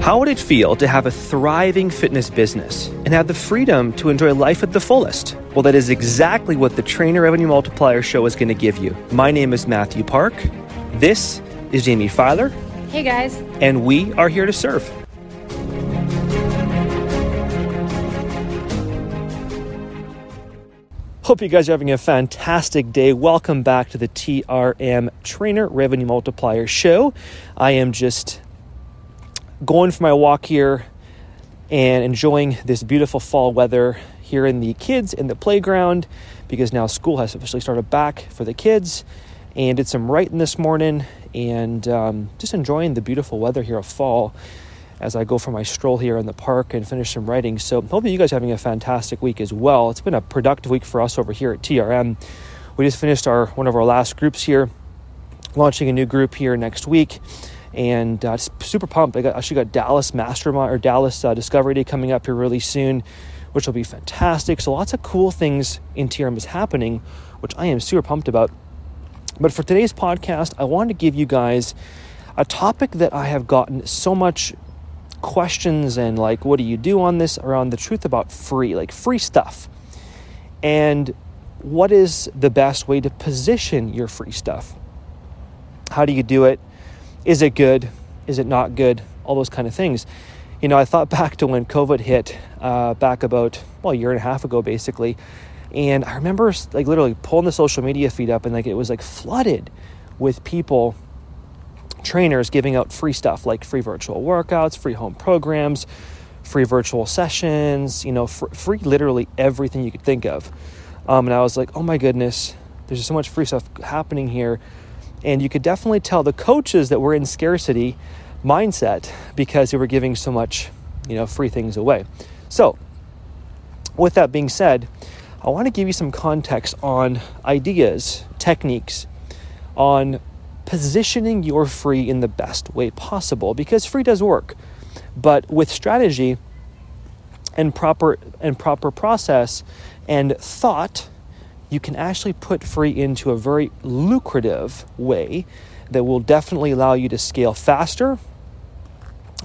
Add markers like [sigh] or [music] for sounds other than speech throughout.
How would it feel to have a thriving fitness business and have the freedom to enjoy life at the fullest? Well, that is exactly what the Trainer Revenue Multiplier Show is going to give you. My name is Matthew Park. This is Jamie Filer. Hey guys. And we are here to serve. Hope you guys are having a fantastic day. Welcome back to the TRM Trainer Revenue Multiplier Show. I am just going for my walk here and enjoying this beautiful fall weather here in the kids in the playground because now school has officially started back for the kids and did some writing this morning and um, just enjoying the beautiful weather here of fall as I go for my stroll here in the park and finish some writing. So hopefully you guys are having a fantastic week as well. It's been a productive week for us over here at TRM. We just finished our one of our last groups here, launching a new group here next week and uh, super pumped. I got, actually got Dallas Mastermind or Dallas uh, Discovery Day coming up here really soon, which will be fantastic. So lots of cool things in TRM is happening, which I am super pumped about. But for today's podcast, I wanted to give you guys a topic that I have gotten so much questions and like, what do you do on this around the truth about free, like free stuff, and what is the best way to position your free stuff? How do you do it? Is it good? Is it not good? All those kind of things. You know, I thought [laughs] back to when COVID hit uh, back about, well, a year and a half ago, basically. And I remember like literally pulling the social media feed up and like it was like flooded with people, trainers giving out free stuff like free virtual workouts, free home programs, free virtual sessions, you know, fr- free literally everything you could think of. Um, and I was like, oh my goodness, there's so much free stuff happening here. And you could definitely tell the coaches that were in scarcity mindset because they were giving so much, you know, free things away. So, with that being said, I want to give you some context on ideas, techniques, on positioning your free in the best way possible because free does work. But with strategy and proper and proper process and thought you can actually put free into a very lucrative way that will definitely allow you to scale faster,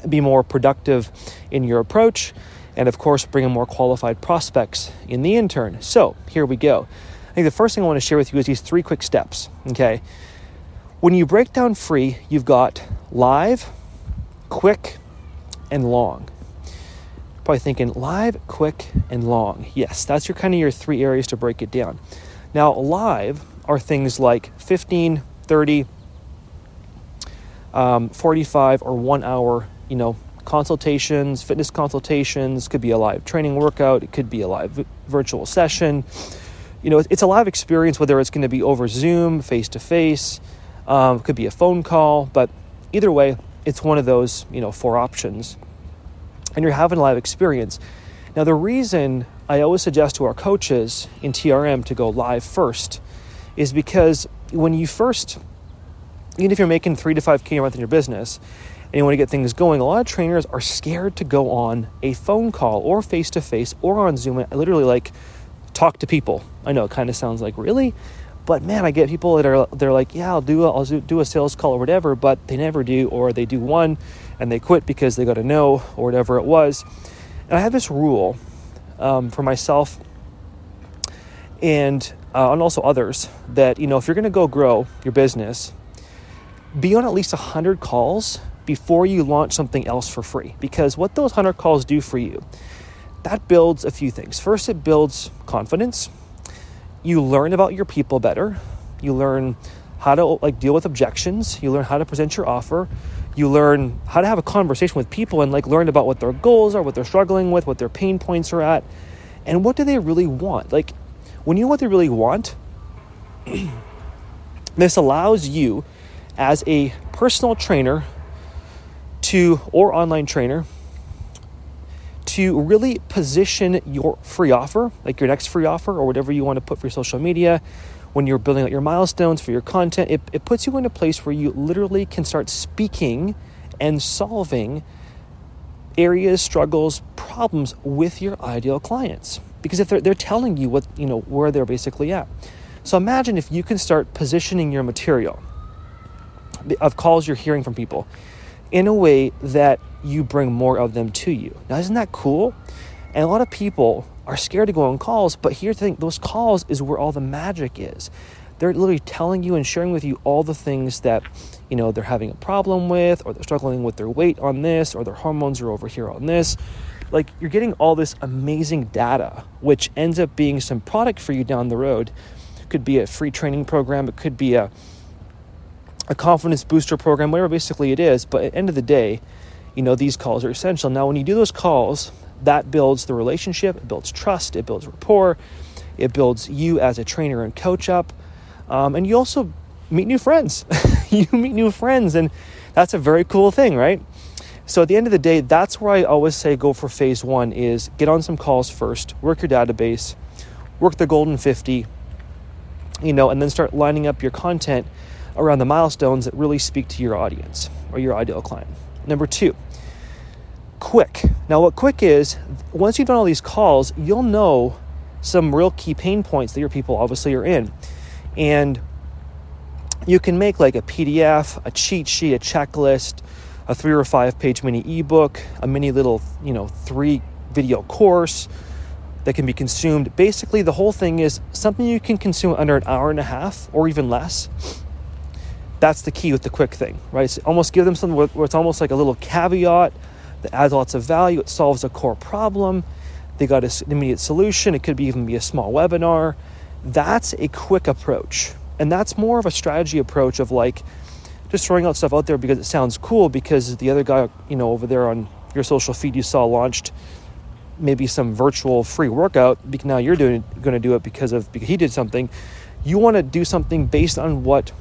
be more productive in your approach, and of course, bring in more qualified prospects in the intern. So, here we go. I think the first thing I want to share with you is these three quick steps. Okay. When you break down free, you've got live, quick, and long probably thinking live, quick, and long. Yes, that's your kind of your three areas to break it down. Now, live are things like 15, 30, um, 45, or one hour, you know, consultations, fitness consultations, could be a live training workout, it could be a live v- virtual session. You know, it's a live experience, whether it's going to be over Zoom, face to face, could be a phone call, but either way, it's one of those, you know, four options and you're having a live experience. Now, the reason I always suggest to our coaches in TRM to go live first is because when you first, even if you're making three to five K a month in your business and you want to get things going, a lot of trainers are scared to go on a phone call or face to face or on Zoom and literally like talk to people. I know it kind of sounds like really, but man, I get people that are they're like, yeah, I'll do a, I'll do a sales call or whatever, but they never do, or they do one and they quit because they got a no or whatever it was. And I have this rule um, for myself and uh, and also others that you know if you're going to go grow your business, be on at least hundred calls before you launch something else for free. Because what those hundred calls do for you, that builds a few things. First, it builds confidence. You learn about your people better. You learn how to like deal with objections. You learn how to present your offer you learn how to have a conversation with people and like learn about what their goals are, what they're struggling with, what their pain points are at, and what do they really want. Like when you know what they really want, [clears throat] this allows you as a personal trainer to or online trainer to really position your free offer, like your next free offer or whatever you want to put for your social media, when you're building out your milestones for your content, it, it puts you in a place where you literally can start speaking and solving areas, struggles, problems with your ideal clients. Because if they're, they're telling you what, you know, where they're basically at. So imagine if you can start positioning your material of calls you're hearing from people in a way that you bring more of them to you. Now, isn't that cool? And a lot of people are scared to go on calls, but here's the thing those calls is where all the magic is. They're literally telling you and sharing with you all the things that, you know, they're having a problem with, or they're struggling with their weight on this, or their hormones are over here on this. Like you're getting all this amazing data, which ends up being some product for you down the road. It could be a free training program, it could be a a confidence booster program, whatever basically it is. But at the end of the day, you know, these calls are essential. Now, when you do those calls, that builds the relationship, it builds trust, it builds rapport, it builds you as a trainer and coach up. Um, and you also meet new friends. [laughs] you meet new friends, and that's a very cool thing, right? So at the end of the day, that's where I always say go for phase one is get on some calls first, work your database, work the golden 50, you know, and then start lining up your content around the milestones that really speak to your audience or your ideal client. Number two, quick. Now, what quick is, once you've done all these calls, you'll know some real key pain points that your people obviously are in and you can make like a PDF, a cheat sheet, a checklist, a three or five page mini ebook, a mini little, you know, three video course that can be consumed. Basically, the whole thing is something you can consume under an hour and a half or even less. That's the key with the quick thing, right? Almost give them something where it's almost like a little caveat that adds lots of value. It solves a core problem. They got an immediate solution. It could be even be a small webinar that's a quick approach. And that's more of a strategy approach of like just throwing out stuff out there because it sounds cool because the other guy, you know, over there on your social feed you saw launched maybe some virtual free workout now you're doing going to do it because of because he did something you want to do something based on what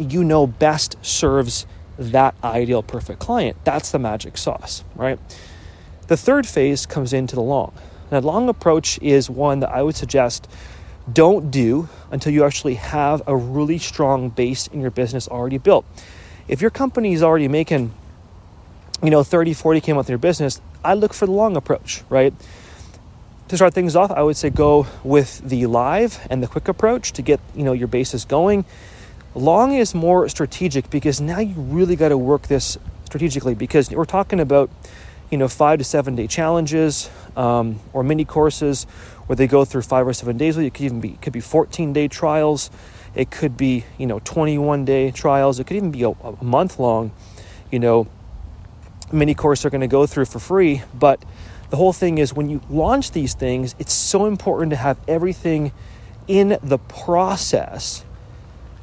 you know best serves that ideal perfect client that's the magic sauce right the third phase comes into the long that long approach is one that i would suggest don't do until you actually have a really strong base in your business already built. If your company is already making, you know, 30, 40K a month in your business, I look for the long approach, right? To start things off, I would say go with the live and the quick approach to get, you know, your bases going. Long is more strategic because now you really got to work this strategically because we're talking about, you know, five to seven day challenges um, or mini courses where they go through five or seven days. It could even be could be 14 day trials. It could be you know 21 day trials. It could even be a, a month long. You know, mini course are going to go through for free. But the whole thing is when you launch these things, it's so important to have everything in the process.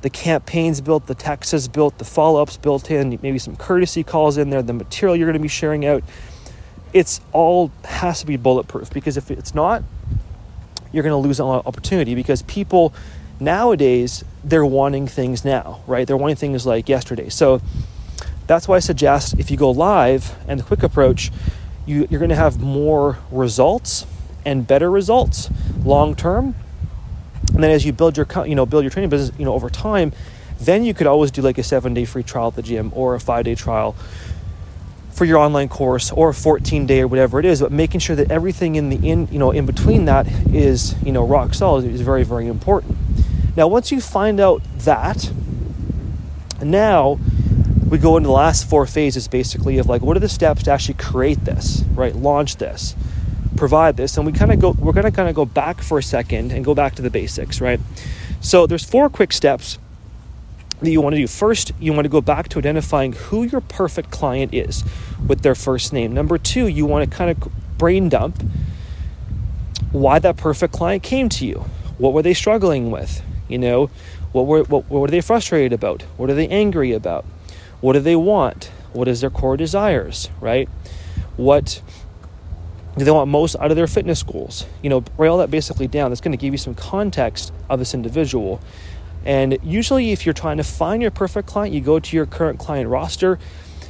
The campaigns built, the texts built, the follow ups built in, maybe some courtesy calls in there, the material you're going to be sharing out. It's all has to be bulletproof because if it's not, you're going to lose an opportunity because people nowadays they're wanting things now, right? They're wanting things like yesterday. So that's why I suggest if you go live and the quick approach, you, you're going to have more results and better results long term. And then as you build your you know build your training business you know over time, then you could always do like a seven day free trial at the gym or a five day trial for your online course or a 14 day or whatever it is. But making sure that everything in the in you know in between that is you know rock solid is very very important. Now once you find out that now we go into the last four phases basically of like what are the steps to actually create this right? Launch this provide this and we kind of go we're going to kind of go back for a second and go back to the basics right so there's four quick steps that you want to do. First, you want to go back to identifying who your perfect client is with their first name. Number two, you want to kind of brain dump why that perfect client came to you. What were they struggling with? You know, what were what, what were they frustrated about? What are they angry about? What do they want? What is their core desires, right? What do they want most out of their fitness goals? You know, write all that basically down. That's going to give you some context of this individual and usually, if you're trying to find your perfect client, you go to your current client roster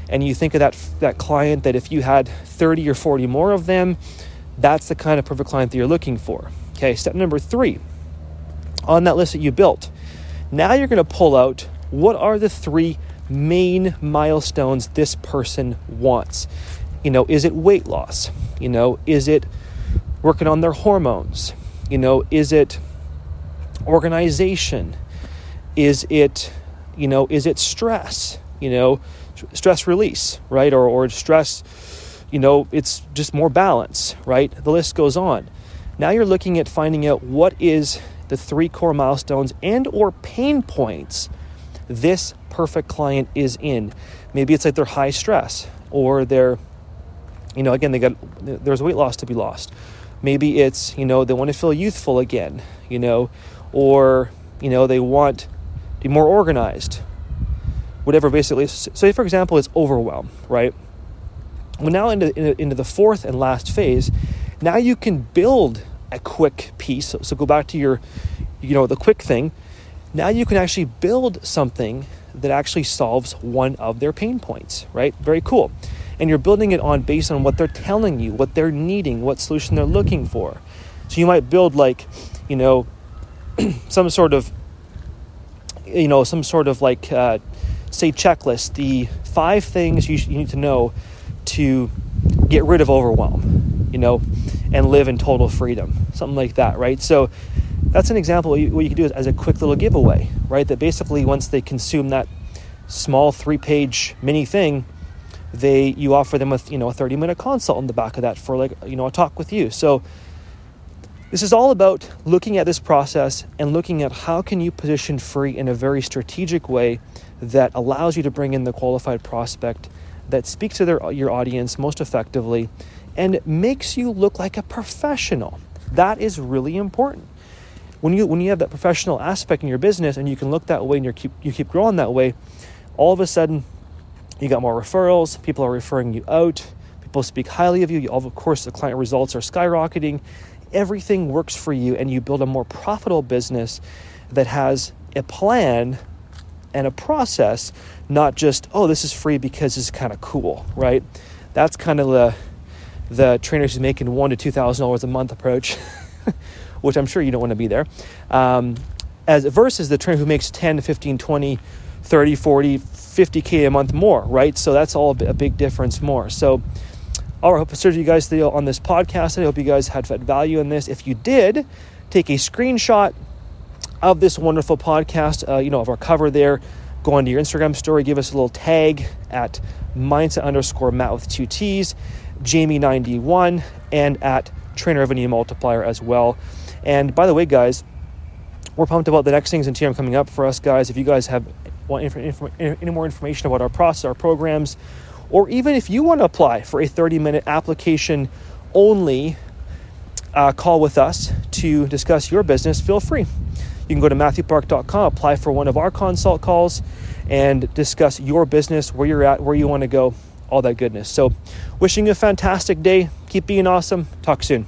and you think of that, that client that if you had 30 or 40 more of them, that's the kind of perfect client that you're looking for. Okay, step number three on that list that you built. Now you're going to pull out what are the three main milestones this person wants. You know, is it weight loss? You know, is it working on their hormones? You know, is it organization? Is it, you know, is it stress? You know, stress release, right? Or, or stress, you know, it's just more balance, right? The list goes on. Now you're looking at finding out what is the three core milestones and or pain points this perfect client is in. Maybe it's like they're high stress or they're, you know, again, they got, there's weight loss to be lost. Maybe it's, you know, they want to feel youthful again, you know, or, you know, they want to be more organized. Whatever basically. So, for example, it's overwhelm, right? Well, now into, into the fourth and last phase, now you can build a quick piece. So go back to your, you know, the quick thing. Now you can actually build something that actually solves one of their pain points, right? Very cool. And you're building it on based on what they're telling you, what they're needing, what solution they're looking for. So you might build like, you know, [clears throat] some sort of, you know, some sort of like, uh, say, checklist, the five things you, you need to know to get rid of overwhelm, you know, and live in total freedom, something like that, right? So that's an example. What you, what you can do is as a quick little giveaway, right? That basically once they consume that small three-page mini thing, they you offer them a you know a 30-minute consult in the back of that for like you know a talk with you. So this is all about looking at this process and looking at how can you position free in a very strategic way that allows you to bring in the qualified prospect that speaks to their your audience most effectively and makes you look like a professional. That is really important when you when you have that professional aspect in your business and you can look that way and you keep you keep growing that way, all of a sudden you got more referrals, people are referring you out, people speak highly of you, you of course the client results are skyrocketing, everything works for you and you build a more profitable business that has a plan and a process, not just, oh, this is free because it's kind of cool, right? That's kind of the the trainers who's making one to two thousand dollars a month approach. [laughs] which I'm sure you don't want to be there, um, as versus the trainer who makes 10, 15, 20, 30, 40, 50K a month more, right? So that's all a big difference more. So, all right, I hope I served you guys on this podcast. I hope you guys had value in this. If you did, take a screenshot of this wonderful podcast, uh, you know, of our cover there. Go onto your Instagram story, give us a little tag at mindset underscore Matt with two T's, Jamie91, and at Trainer Revenue Multiplier as well. And by the way, guys, we're pumped about the next things in TRM coming up for us, guys. If you guys have want inf- inf- any more information about our process, our programs, or even if you want to apply for a 30 minute application only uh, call with us to discuss your business, feel free. You can go to matthewpark.com, apply for one of our consult calls, and discuss your business, where you're at, where you want to go, all that goodness. So, wishing you a fantastic day. Keep being awesome. Talk soon.